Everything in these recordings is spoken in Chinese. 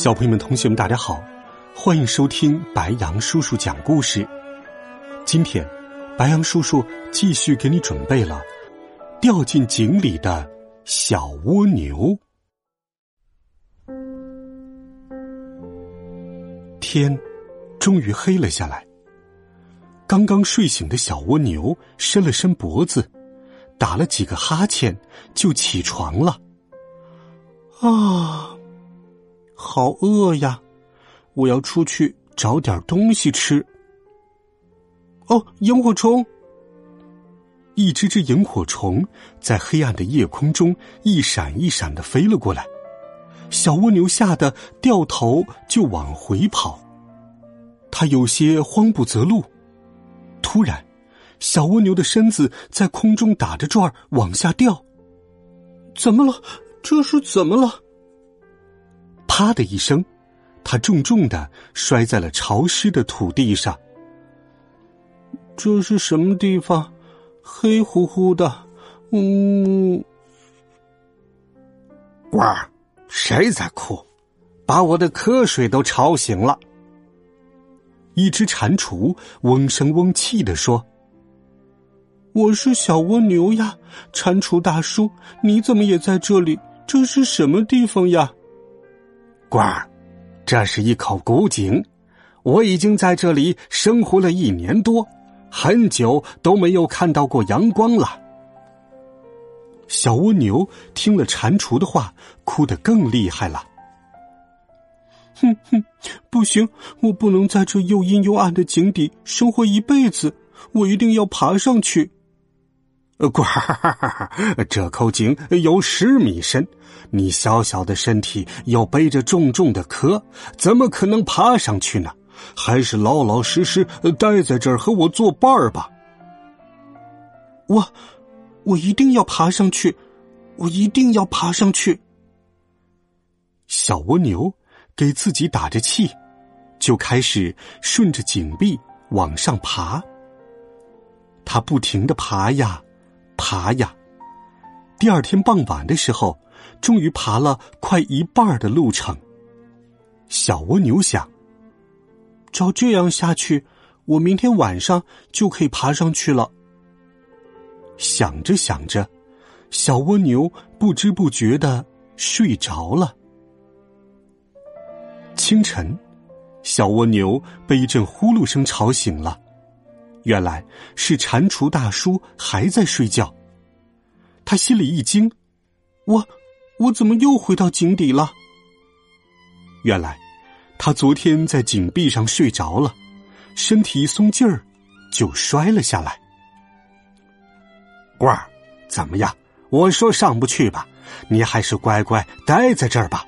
小朋友们、同学们，大家好，欢迎收听白羊叔叔讲故事。今天，白羊叔叔继续给你准备了掉进井里的小蜗牛。天终于黑了下来，刚刚睡醒的小蜗牛伸了伸脖子，打了几个哈欠，就起床了。啊！好饿呀！我要出去找点东西吃。哦，萤火虫！一只只萤火虫在黑暗的夜空中一闪一闪的飞了过来，小蜗牛吓得掉头就往回跑，它有些慌不择路。突然，小蜗牛的身子在空中打着转往下掉，怎么了？这是怎么了？啪的一声，他重重的摔在了潮湿的土地上。这是什么地方？黑乎乎的。嗯，呱儿，谁在哭？把我的瞌睡都吵醒了。一只蟾蜍嗡声嗡气的说：“我是小蜗牛呀，蟾蜍大叔，你怎么也在这里？这是什么地方呀？”官儿，这是一口古井，我已经在这里生活了一年多，很久都没有看到过阳光了。小蜗牛听了蟾蜍的话，哭得更厉害了。哼哼，不行，我不能在这又阴又暗的井底生活一辈子，我一定要爬上去。官儿，这口井有十米深，你小小的身体又背着重重的壳，怎么可能爬上去呢？还是老老实实待在这儿和我作伴儿吧。我，我一定要爬上去，我一定要爬上去。小蜗牛给自己打着气，就开始顺着井壁往上爬。它不停的爬呀。爬呀！第二天傍晚的时候，终于爬了快一半的路程。小蜗牛想：照这样下去，我明天晚上就可以爬上去了。想着想着，小蜗牛不知不觉的睡着了。清晨，小蜗牛被一阵呼噜声吵醒了。原来是蟾蜍大叔还在睡觉，他心里一惊：“我，我怎么又回到井底了？”原来，他昨天在井壁上睡着了，身体一松劲儿，就摔了下来。官儿，怎么样？我说上不去吧，你还是乖乖待在这儿吧。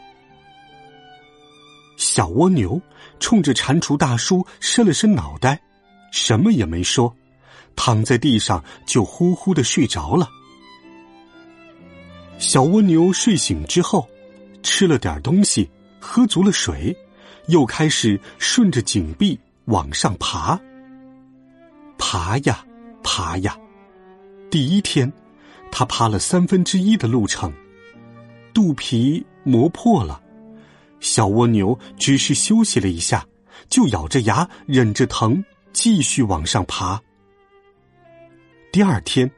小蜗牛冲着蟾蜍大叔伸了伸脑袋。什么也没说，躺在地上就呼呼的睡着了。小蜗牛睡醒之后，吃了点东西，喝足了水，又开始顺着井壁往上爬。爬呀，爬呀，第一天，它爬了三分之一的路程，肚皮磨破了。小蜗牛只是休息了一下，就咬着牙忍着疼。继续往上爬。第二天，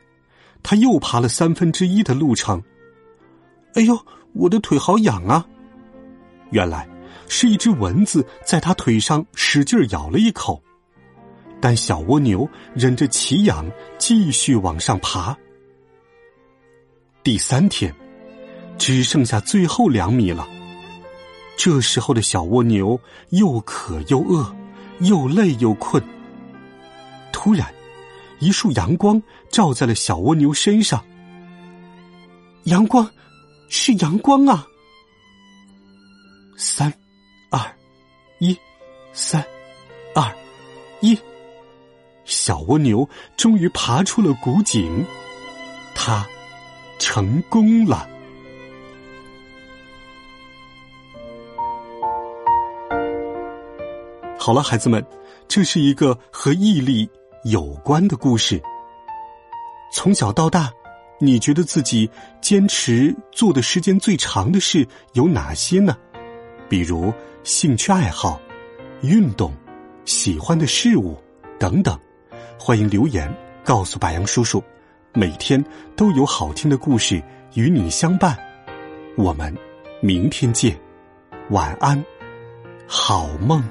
他又爬了三分之一的路程。哎呦，我的腿好痒啊！原来是一只蚊子在他腿上使劲咬了一口。但小蜗牛忍着奇痒，继续往上爬。第三天，只剩下最后两米了。这时候的小蜗牛又渴又饿，又累又困。突然，一束阳光照在了小蜗牛身上。阳光，是阳光啊！三、二一、三、二、一，小蜗牛终于爬出了古井，它成功了。好了，孩子们，这是一个和毅力有关的故事。从小到大，你觉得自己坚持做的时间最长的事有哪些呢？比如兴趣爱好、运动、喜欢的事物等等。欢迎留言告诉白杨叔叔，每天都有好听的故事与你相伴。我们明天见，晚安，好梦。